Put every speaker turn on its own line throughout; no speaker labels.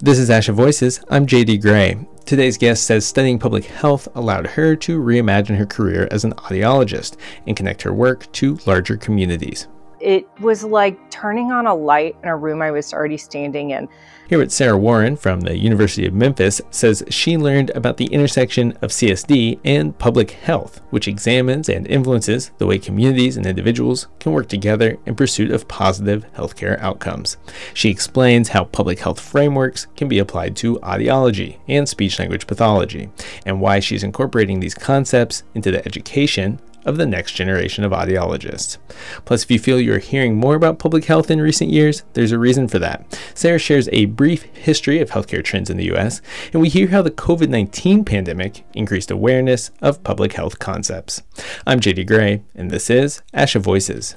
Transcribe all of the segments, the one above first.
This is Asha Voices. I'm JD Gray. Today's guest says studying public health allowed her to reimagine her career as an audiologist and connect her work to larger communities.
It was like turning on a light in a room I was already standing in.
Here at Sarah Warren from the University of Memphis says she learned about the intersection of CSD and public health, which examines and influences the way communities and individuals can work together in pursuit of positive healthcare outcomes. She explains how public health frameworks can be applied to audiology and speech language pathology, and why she's incorporating these concepts into the education of the next generation of audiologists. Plus, if you feel you're hearing more about public health in recent years, there's a reason for that. Sarah shares a brief history of healthcare trends in the US, and we hear how the COVID 19 pandemic increased awareness of public health concepts. I'm JD Gray, and this is Asha Voices.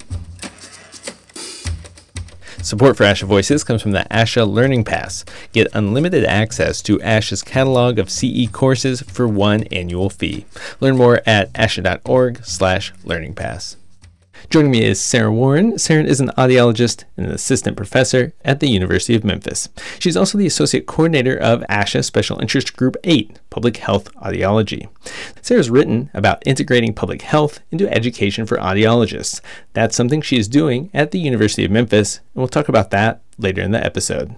Support for Asha Voices comes from the Asha Learning Pass. Get unlimited access to Asha's catalog of CE courses for one annual fee. Learn more at asha.org slash learning pass. Joining me is Sarah Warren. Sarah is an audiologist and an assistant professor at the University of Memphis. She's also the associate coordinator of ASHA Special Interest Group 8, Public Health Audiology. Sarah's written about integrating public health into education for audiologists. That's something she is doing at the University of Memphis, and we'll talk about that later in the episode.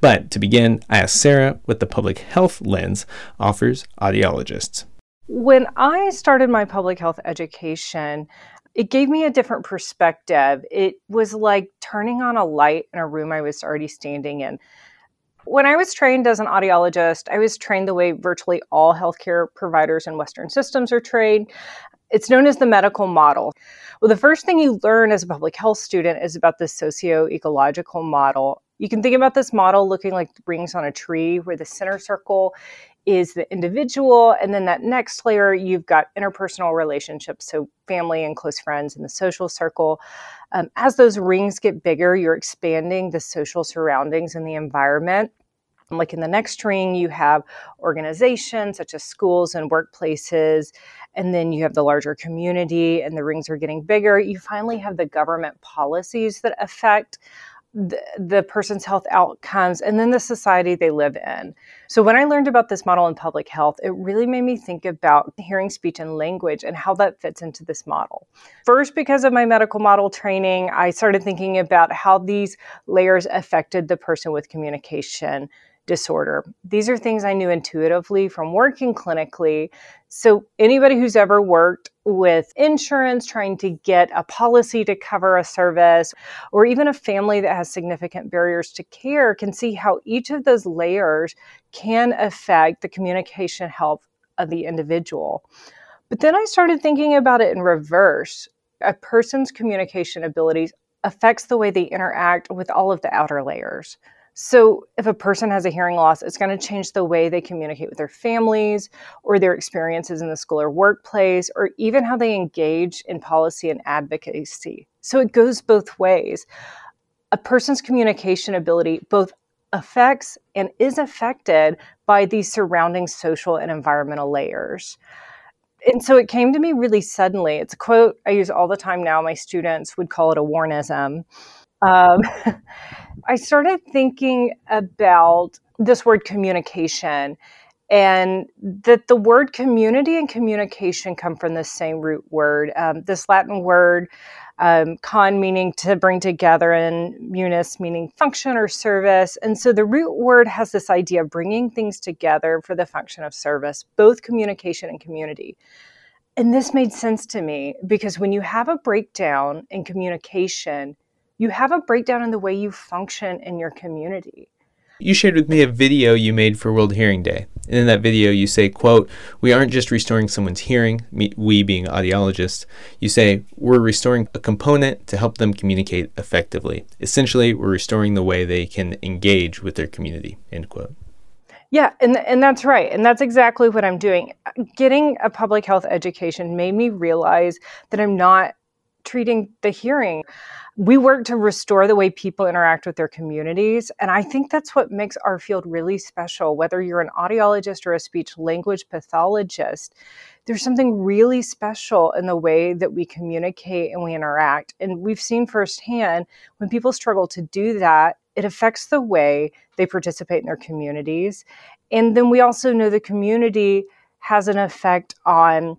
But to begin, I asked Sarah what the public health lens offers audiologists.
When I started my public health education, it gave me a different perspective. It was like turning on a light in a room I was already standing in. When I was trained as an audiologist, I was trained the way virtually all healthcare providers in Western systems are trained. It's known as the medical model. Well, the first thing you learn as a public health student is about the socio ecological model. You can think about this model looking like rings on a tree, where the center circle is the individual. And then that next layer, you've got interpersonal relationships, so family and close friends in the social circle. Um, as those rings get bigger, you're expanding the social surroundings and the environment. Like in the next ring, you have organizations such as schools and workplaces, and then you have the larger community, and the rings are getting bigger. You finally have the government policies that affect the, person's health outcomes and then the society they live in. So, when I learned about this model in public health, it really made me think about hearing, speech, and language and how that fits into this model. First, because of my medical model training, I started thinking about how these layers affected the person with communication disorder. These are things I knew intuitively from working clinically. So, anybody who's ever worked with insurance, trying to get a policy to cover a service, or even a family that has significant barriers to care can see how each of those layers can affect the communication health of the individual. But then I started thinking about it in reverse. A person's communication abilities affects the way they interact with all of the outer layers. So, if a person has a hearing loss, it's going to change the way they communicate with their families or their experiences in the school or workplace, or even how they engage in policy and advocacy. So, it goes both ways. A person's communication ability both affects and is affected by these surrounding social and environmental layers. And so it came to me really suddenly. It's a quote I use all the time now. My students would call it a warnism um, I started thinking about this word communication and that the word community and communication come from the same root word. Um, this Latin word, um, con meaning to bring together, and munis meaning function or service. And so the root word has this idea of bringing things together for the function of service, both communication and community. And this made sense to me because when you have a breakdown in communication, you have a breakdown in the way you function in your community.
You shared with me a video you made for World Hearing Day. And in that video you say, quote, we aren't just restoring someone's hearing, we being audiologists. You say, we're restoring a component to help them communicate effectively. Essentially, we're restoring the way they can engage with their community, end quote.
Yeah, and and that's right. And that's exactly what I'm doing. Getting a public health education made me realize that I'm not treating the hearing. We work to restore the way people interact with their communities. And I think that's what makes our field really special. Whether you're an audiologist or a speech language pathologist, there's something really special in the way that we communicate and we interact. And we've seen firsthand when people struggle to do that, it affects the way they participate in their communities. And then we also know the community has an effect on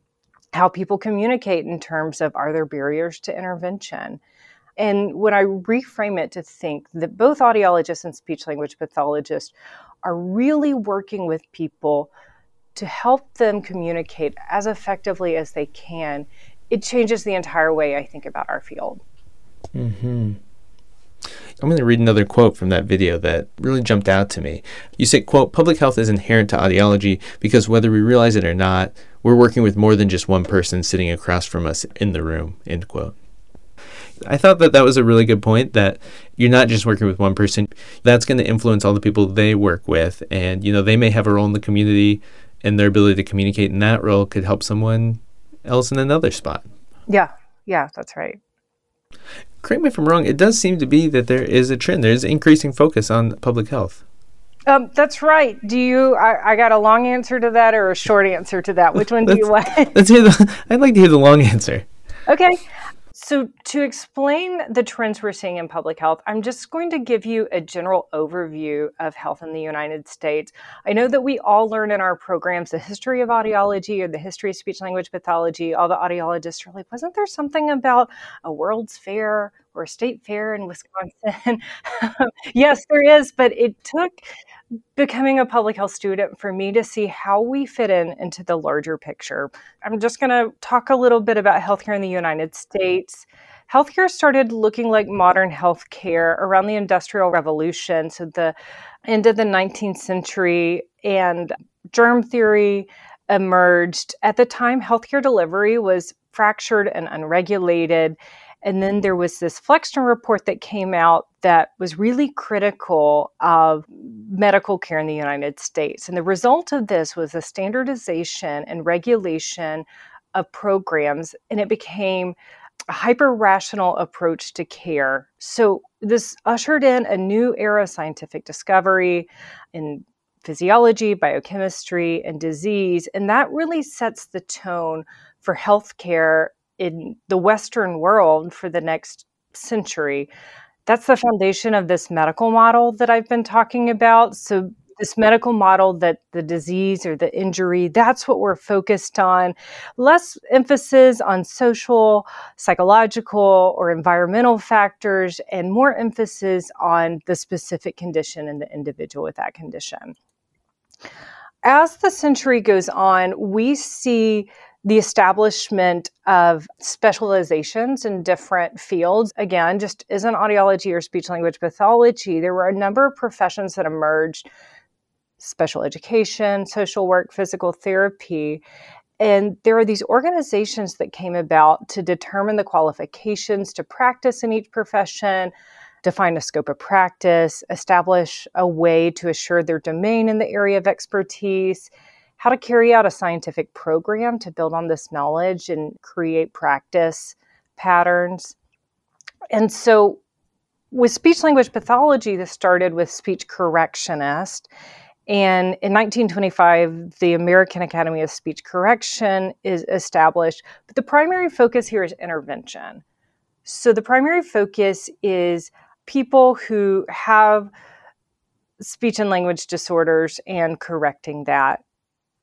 how people communicate in terms of are there barriers to intervention. And when I reframe it to think that both audiologists and speech language pathologists are really working with people to help them communicate as effectively as they can, it changes the entire way I think about our field.
Mm-hmm. I'm going to read another quote from that video that really jumped out to me. You say, quote, public health is inherent to audiology because whether we realize it or not, we're working with more than just one person sitting across from us in the room, end quote. I thought that that was a really good point that you're not just working with one person. That's going to influence all the people they work with. And, you know, they may have a role in the community and their ability to communicate in that role could help someone else in another spot.
Yeah. Yeah, that's right.
Correct me if I'm wrong, it does seem to be that there is a trend. There's increasing focus on public health.
Um, that's right. Do you? I, I, got a long answer to that or a short answer to that. Which one do you want?
let's hear the. I'd like to hear the long answer.
Okay. So, to explain the trends we're seeing in public health, I'm just going to give you a general overview of health in the United States. I know that we all learn in our programs the history of audiology or the history of speech language pathology. All the audiologists are like, wasn't there something about a World's Fair or a state fair in Wisconsin? yes, there is, but it took becoming a public health student for me to see how we fit in into the larger picture. I'm just going to talk a little bit about healthcare in the United States. Healthcare started looking like modern healthcare around the Industrial Revolution, so the end of the 19th century, and germ theory emerged. At the time, healthcare delivery was fractured and unregulated. And then there was this Flexner report that came out that was really critical of medical care in the United States. And the result of this was a standardization and regulation of programs, and it became a hyper rational approach to care. So, this ushered in a new era of scientific discovery in physiology, biochemistry, and disease. And that really sets the tone for healthcare in the Western world for the next century. That's the foundation of this medical model that I've been talking about. So, this medical model that the disease or the injury, that's what we're focused on. Less emphasis on social, psychological, or environmental factors, and more emphasis on the specific condition and the individual with that condition. As the century goes on, we see the establishment of specializations in different fields. Again, just isn't audiology or speech language pathology. There were a number of professions that emerged special education, social work, physical therapy. And there are these organizations that came about to determine the qualifications to practice in each profession, define a scope of practice, establish a way to assure their domain in the area of expertise, how to carry out a scientific program to build on this knowledge and create practice patterns. And so, with speech language pathology, this started with speech correctionist. And in 1925, the American Academy of Speech Correction is established. But the primary focus here is intervention. So the primary focus is people who have speech and language disorders and correcting that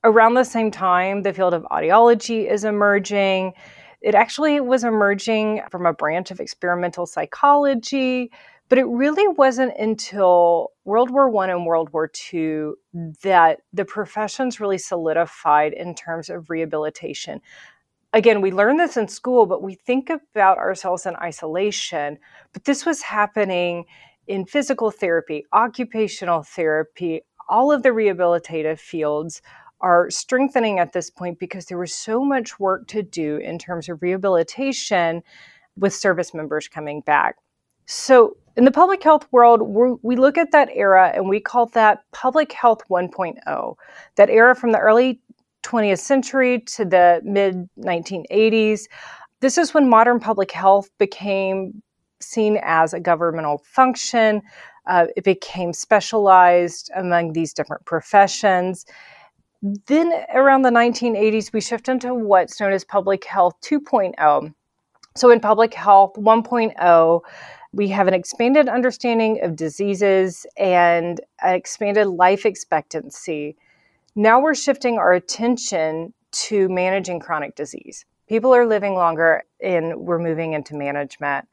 around the same time, the field of audiology is emerging. It actually was emerging from a branch of experimental psychology, but it really wasn't until World War One and World War Two that the professions really solidified in terms of rehabilitation. Again, we learn this in school, but we think about ourselves in isolation. But this was happening in physical therapy, occupational therapy, all of the rehabilitative fields are strengthening at this point because there was so much work to do in terms of rehabilitation with service members coming back. So, in the public health world, we look at that era and we call that public health 1.0. That era from the early 20th century to the mid 1980s. This is when modern public health became seen as a governmental function. Uh, it became specialized among these different professions. Then, around the 1980s, we shift into what's known as public health 2.0. So, in public health 1.0, we have an expanded understanding of diseases and an expanded life expectancy. Now we're shifting our attention to managing chronic disease. People are living longer and we're moving into management.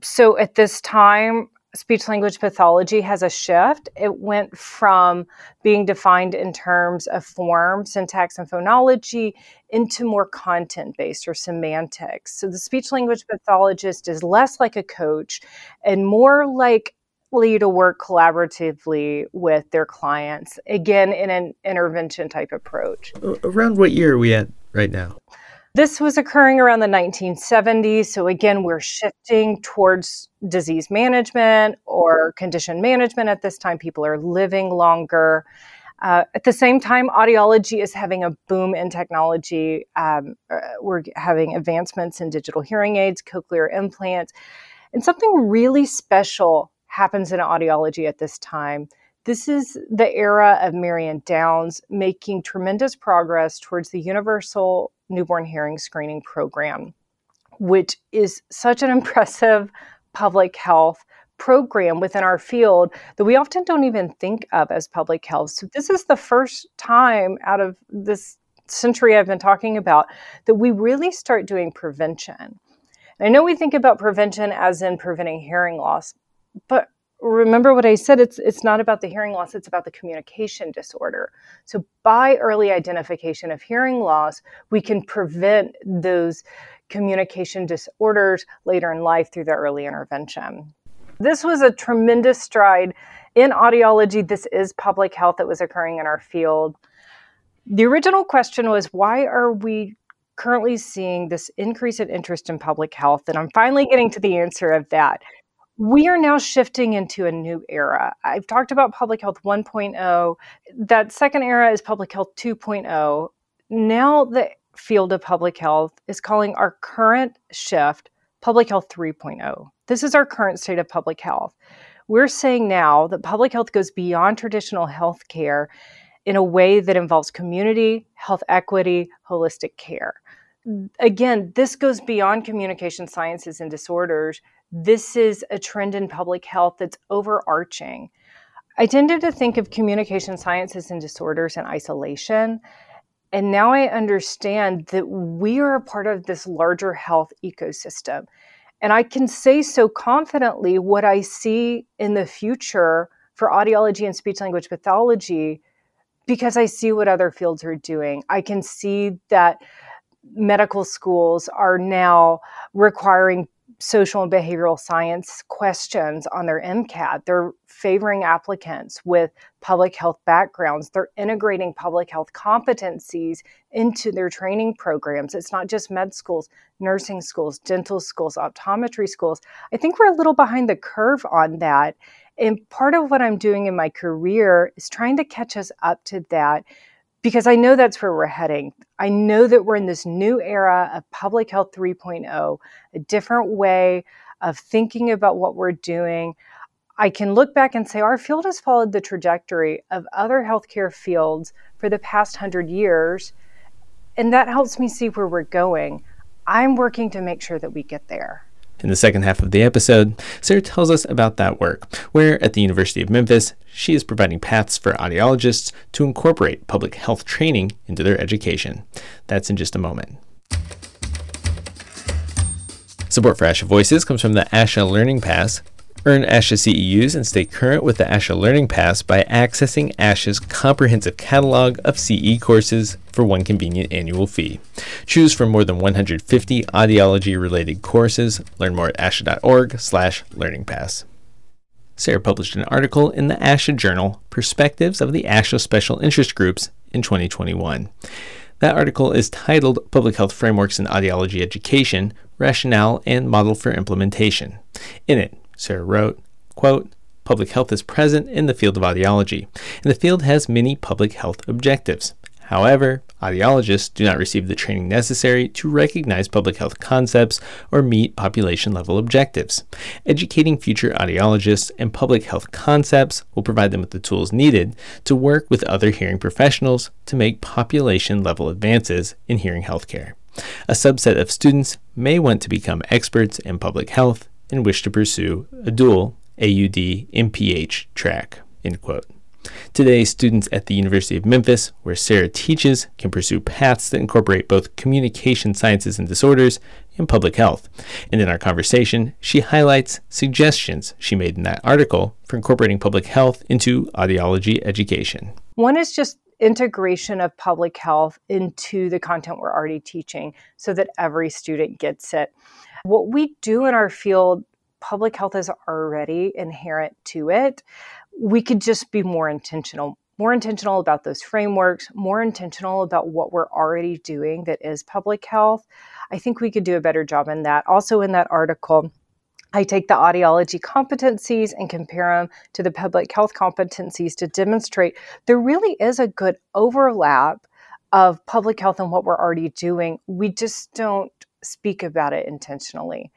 So at this time, speech language pathology has a shift. It went from being defined in terms of form, syntax, and phonology into more content based or semantics. So the speech language pathologist is less like a coach and more like to work collaboratively with their clients, again, in an intervention type approach.
Around what year are we at right now?
This was occurring around the 1970s. So, again, we're shifting towards disease management or condition management at this time. People are living longer. Uh, at the same time, audiology is having a boom in technology. Um, uh, we're having advancements in digital hearing aids, cochlear implants, and something really special happens in audiology at this time. This is the era of Marion Downs making tremendous progress towards the universal newborn hearing screening program, which is such an impressive public health program within our field that we often don't even think of as public health. So, this is the first time out of this century I've been talking about that we really start doing prevention. And I know we think about prevention as in preventing hearing loss, but remember what I said it's it's not about the hearing loss it's about the communication disorder. So by early identification of hearing loss we can prevent those communication disorders later in life through the early intervention. This was a tremendous stride in audiology this is public health that was occurring in our field. The original question was why are we currently seeing this increase in interest in public health and I'm finally getting to the answer of that we are now shifting into a new era. I've talked about public health 1.0. That second era is public health 2.0. Now, the field of public health is calling our current shift public health 3.0. This is our current state of public health. We're saying now that public health goes beyond traditional health care in a way that involves community, health equity, holistic care. Again, this goes beyond communication sciences and disorders this is a trend in public health that's overarching. I tended to think of communication sciences and disorders in isolation. And now I understand that we are a part of this larger health ecosystem. And I can say so confidently what I see in the future for audiology and speech language pathology because I see what other fields are doing. I can see that medical schools are now requiring social and behavioral science questions on their MCAT. They're favoring applicants with public health backgrounds. They're integrating public health competencies into their training programs. It's not just med schools, nursing schools, dental schools, optometry schools. I think we're a little behind the curve on that. And part of what I'm doing in my career is trying to catch us up to that because I know that's where we're heading. I know that we're in this new era of public health 3.0, a different way of thinking about what we're doing. I can look back and say our field has followed the trajectory of other healthcare fields for the past hundred years, and that helps me see where we're going. I'm working to make sure that we get there.
In the second half of the episode, Sarah tells us about that work, where at the University of Memphis, she is providing paths for audiologists to incorporate public health training into their education. That's in just a moment. Support for ASHA Voices comes from the ASHA Learning Pass, Earn ASHA CEUs and stay current with the ASHA Learning Pass by accessing ASHA's comprehensive catalog of CE courses for one convenient annual fee. Choose from more than 150 audiology-related courses. Learn more at asha.org slash learningpass. Sarah published an article in the ASHA Journal, Perspectives of the ASHA Special Interest Groups in 2021. That article is titled Public Health Frameworks in Audiology Education, Rationale and Model for Implementation. In it, Sarah wrote, quote, Public health is present in the field of audiology, and the field has many public health objectives. However, Audiologists do not receive the training necessary to recognize public health concepts or meet population level objectives. Educating future audiologists and public health concepts will provide them with the tools needed to work with other hearing professionals to make population level advances in hearing healthcare. A subset of students may want to become experts in public health and wish to pursue a dual AUD MPH track. End quote. Today, students at the University of Memphis, where Sarah teaches, can pursue paths that incorporate both communication sciences and disorders and public health. And in our conversation, she highlights suggestions she made in that article for incorporating public health into audiology education.
One is just integration of public health into the content we're already teaching so that every student gets it. What we do in our field, public health is already inherent to it we could just be more intentional more intentional about those frameworks, more intentional about what we're already doing that is public health. I think we could do a better job in that. Also, in that article, I take the audiology competencies and compare them to the public health competencies to demonstrate there really is a good overlap of public health and what we're already doing. We just don't speak about it intentionally.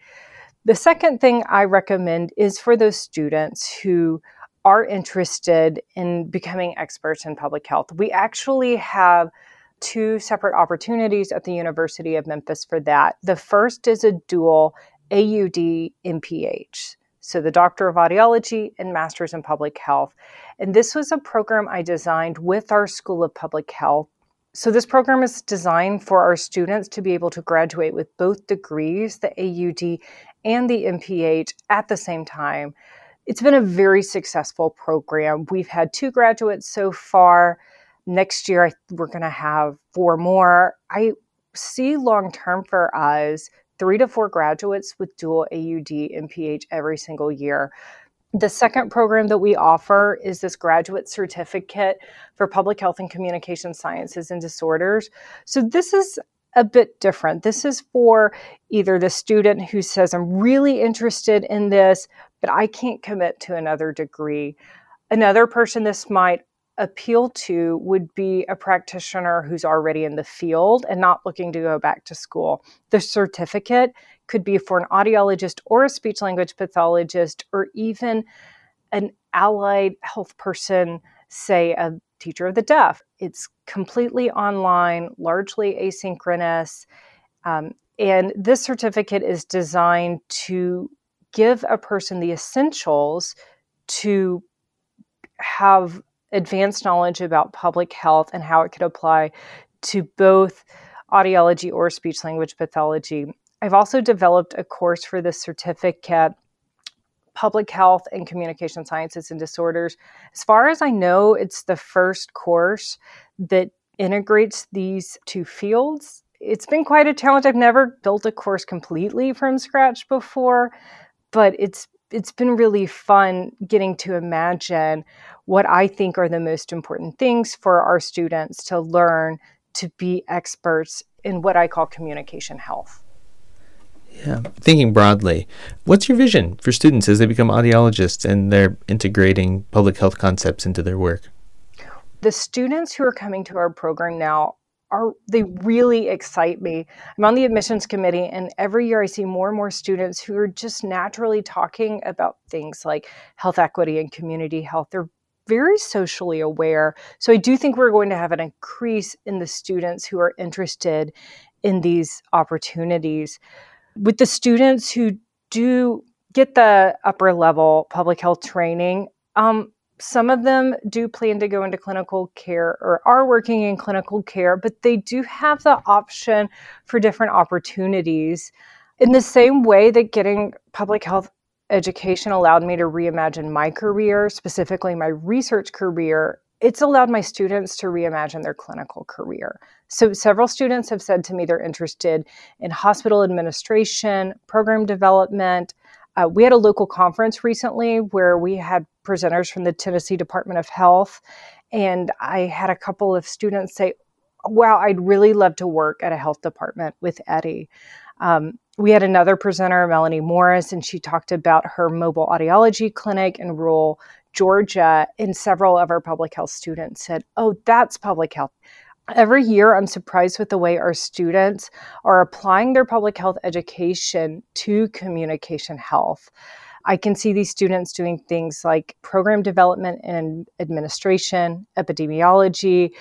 The second thing I recommend is for those students who are interested in becoming experts in public health. We actually have two separate opportunities at the University of Memphis for that. The first is a dual AUD MPH. So, the Doctor of Audiology and Masters in Public Health. And this was a program I designed with our School of Public Health. So, this program is designed for our students to be able to graduate with both degrees, the AUD and the MPH, at the same time. It's been a very successful program. We've had two graduates so far. Next year, we're going to have four more. I see long term for us three to four graduates with dual AUD MPH every single year. The second program that we offer is this graduate certificate for public health and communication sciences and disorders. So, this is a bit different. This is for either the student who says, I'm really interested in this, but I can't commit to another degree. Another person this might appeal to would be a practitioner who's already in the field and not looking to go back to school. The certificate could be for an audiologist or a speech language pathologist or even an allied health person, say a teacher of the deaf. It's completely online, largely asynchronous. Um, and this certificate is designed to give a person the essentials to have advanced knowledge about public health and how it could apply to both audiology or speech language pathology. I've also developed a course for the certificate public health and communication sciences and disorders. As far as I know, it's the first course that integrates these two fields. It's been quite a challenge. I've never built a course completely from scratch before, but it's it's been really fun getting to imagine what I think are the most important things for our students to learn to be experts in what I call communication health.
Yeah, thinking broadly, what's your vision for students as they become audiologists and they're integrating public health concepts into their work?
The students who are coming to our program now are they really excite me. I'm on the admissions committee and every year I see more and more students who are just naturally talking about things like health equity and community health. They're very socially aware. So I do think we're going to have an increase in the students who are interested in these opportunities. With the students who do get the upper level public health training, um, some of them do plan to go into clinical care or are working in clinical care, but they do have the option for different opportunities. In the same way that getting public health education allowed me to reimagine my career, specifically my research career, it's allowed my students to reimagine their clinical career. So, several students have said to me they're interested in hospital administration, program development, uh, we had a local conference recently where we had presenters from the Tennessee Department of Health, and I had a couple of students say, Wow, I'd really love to work at a health department with Eddie. Um, we had another presenter, Melanie Morris, and she talked about her mobile audiology clinic in rural Georgia. And several of our public health students said, Oh, that's public health. Every year, I'm surprised with the way our students are applying their public health education to communication health. I can see these students doing things like program development and administration, epidemiology,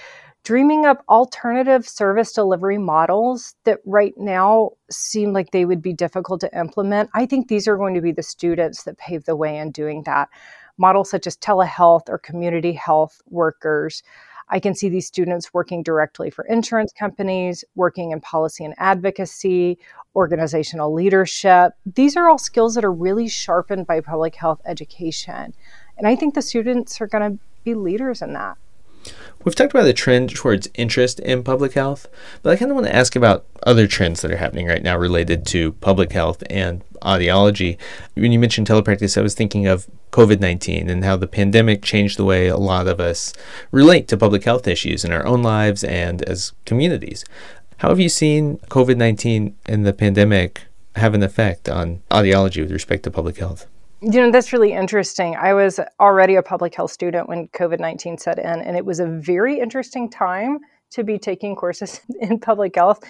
dreaming up alternative service delivery models that right now seem like they would be difficult to implement. I think these are going to be the students that pave the way in doing that. Models such as telehealth or community health workers. I can see these students working directly for insurance companies, working in policy and advocacy, organizational leadership. These are all skills that are really sharpened by public health education. And I think the students are going to be leaders in that.
We've talked about the trend towards interest in public health, but I kind of want to ask about other trends that are happening right now related to public health and audiology. When you mentioned telepractice, I was thinking of COVID 19 and how the pandemic changed the way a lot of us relate to public health issues in our own lives and as communities. How have you seen COVID 19 and the pandemic have an effect on audiology with respect to public health?
You know, that's really interesting. I was already a public health student when COVID 19 set in, and it was a very interesting time to be taking courses in public health.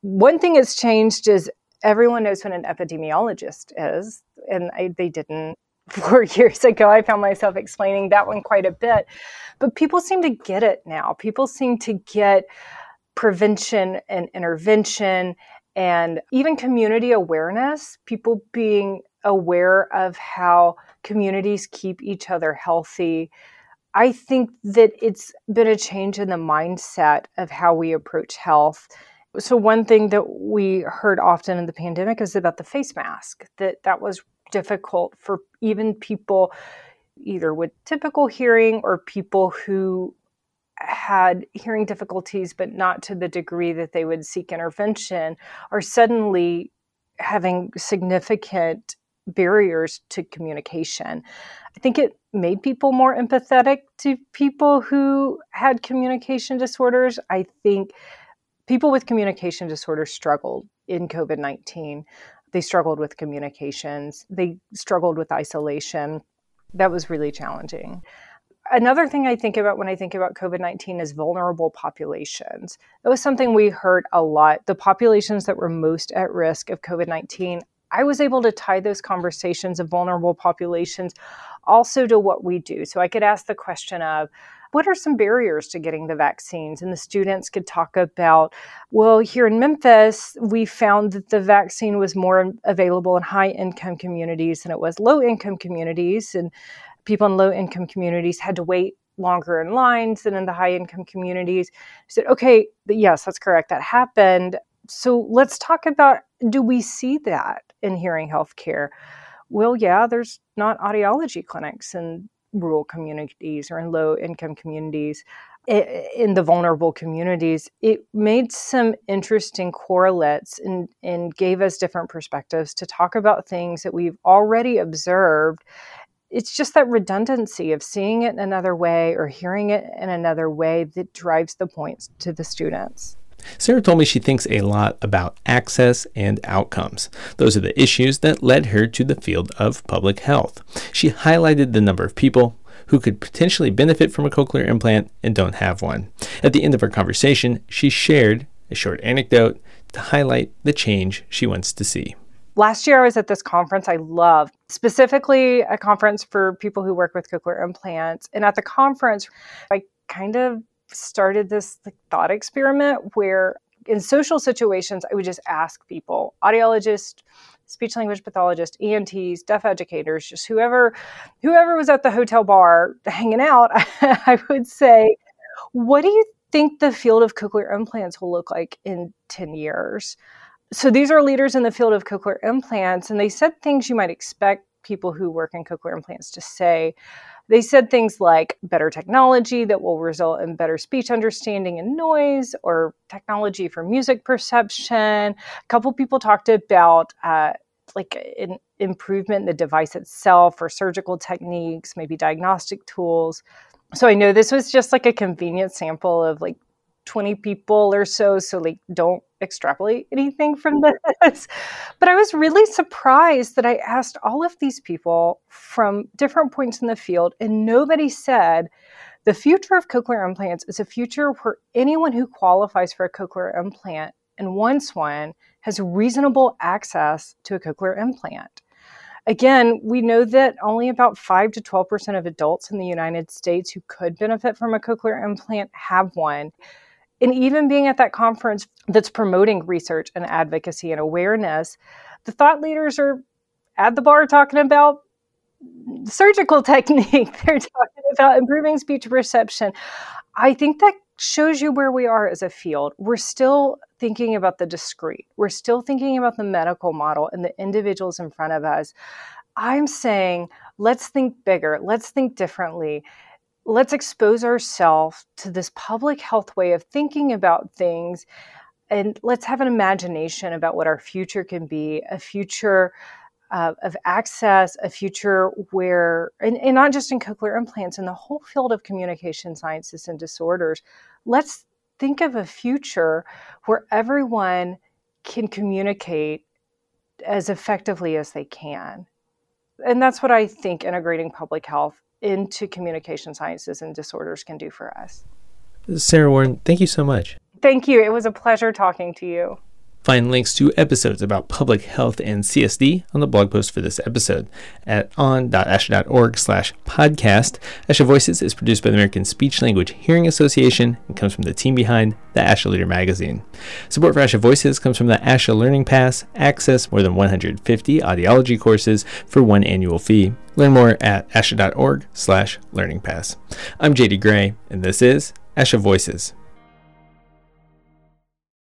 One thing that's changed is everyone knows what an epidemiologist is, and I, they didn't four years ago. I found myself explaining that one quite a bit. But people seem to get it now. People seem to get prevention and intervention and even community awareness, people being aware of how communities keep each other healthy. I think that it's been a change in the mindset of how we approach health. So one thing that we heard often in the pandemic is about the face mask that that was difficult for even people either with typical hearing or people who had hearing difficulties but not to the degree that they would seek intervention are suddenly having significant barriers to communication. I think it made people more empathetic to people who had communication disorders. I think people with communication disorders struggled in COVID 19. They struggled with communications, they struggled with isolation. That was really challenging. Another thing I think about when I think about COVID 19 is vulnerable populations. That was something we heard a lot. The populations that were most at risk of COVID 19 I was able to tie those conversations of vulnerable populations also to what we do. So I could ask the question of, what are some barriers to getting the vaccines? And the students could talk about, well, here in Memphis, we found that the vaccine was more available in high income communities than it was low income communities. And people in low income communities had to wait longer in lines than in the high income communities. I said, okay, yes, that's correct. That happened. So let's talk about do we see that? In hearing healthcare? Well, yeah, there's not audiology clinics in rural communities or in low income communities. In the vulnerable communities, it made some interesting correlates and, and gave us different perspectives to talk about things that we've already observed it's just that redundancy of seeing it in another way or hearing it in another way that drives the points to the students.
Sarah told me she thinks a lot about access and outcomes. Those are the issues that led her to the field of public health. She highlighted the number of people who could potentially benefit from a cochlear implant and don't have one. At the end of our conversation, she shared a short anecdote to highlight the change she wants to see.
Last year, I was at this conference I love, specifically a conference for people who work with cochlear implants. And at the conference, I kind of started this like, thought experiment where in social situations I would just ask people, audiologists, speech language pathologists, ENTs, deaf educators, just whoever whoever was at the hotel bar hanging out, I would say, what do you think the field of cochlear implants will look like in 10 years? So these are leaders in the field of cochlear implants and they said things you might expect people who work in cochlear implants to say. They said things like better technology that will result in better speech understanding and noise, or technology for music perception. A couple people talked about uh, like an improvement in the device itself, or surgical techniques, maybe diagnostic tools. So I know this was just like a convenient sample of like 20 people or so. So, like, don't extrapolate anything from mm-hmm. this. But I was really surprised that I asked all of these people from different points in the field, and nobody said The future of cochlear implants is a future where anyone who qualifies for a cochlear implant and wants one has reasonable access to a cochlear implant. Again, we know that only about 5 to 12% of adults in the United States who could benefit from a cochlear implant have one. And even being at that conference that's promoting research and advocacy and awareness, the thought leaders are at the bar talking about surgical technique. They're talking about improving speech perception. I think that shows you where we are as a field. We're still thinking about the discrete, we're still thinking about the medical model and the individuals in front of us. I'm saying, let's think bigger, let's think differently. Let's expose ourselves to this public health way of thinking about things and let's have an imagination about what our future can be a future uh, of access, a future where, and, and not just in cochlear implants, in the whole field of communication sciences and disorders, let's think of a future where everyone can communicate as effectively as they can. And that's what I think integrating public health into communication sciences and disorders can do for us.
Sarah Warren, thank you so much.
Thank you. It was a pleasure talking to you.
Find links to episodes about public health and CSD on the blog post for this episode at on.asha.org slash podcast. ASHA Voices is produced by the American Speech Language Hearing Association and comes from the team behind the ASHA Leader magazine. Support for ASHA Voices comes from the ASHA Learning Pass. Access more than 150 audiology courses for one annual fee. Learn more at asha.org slash learning pass. I'm JD Gray, and this is ASHA Voices.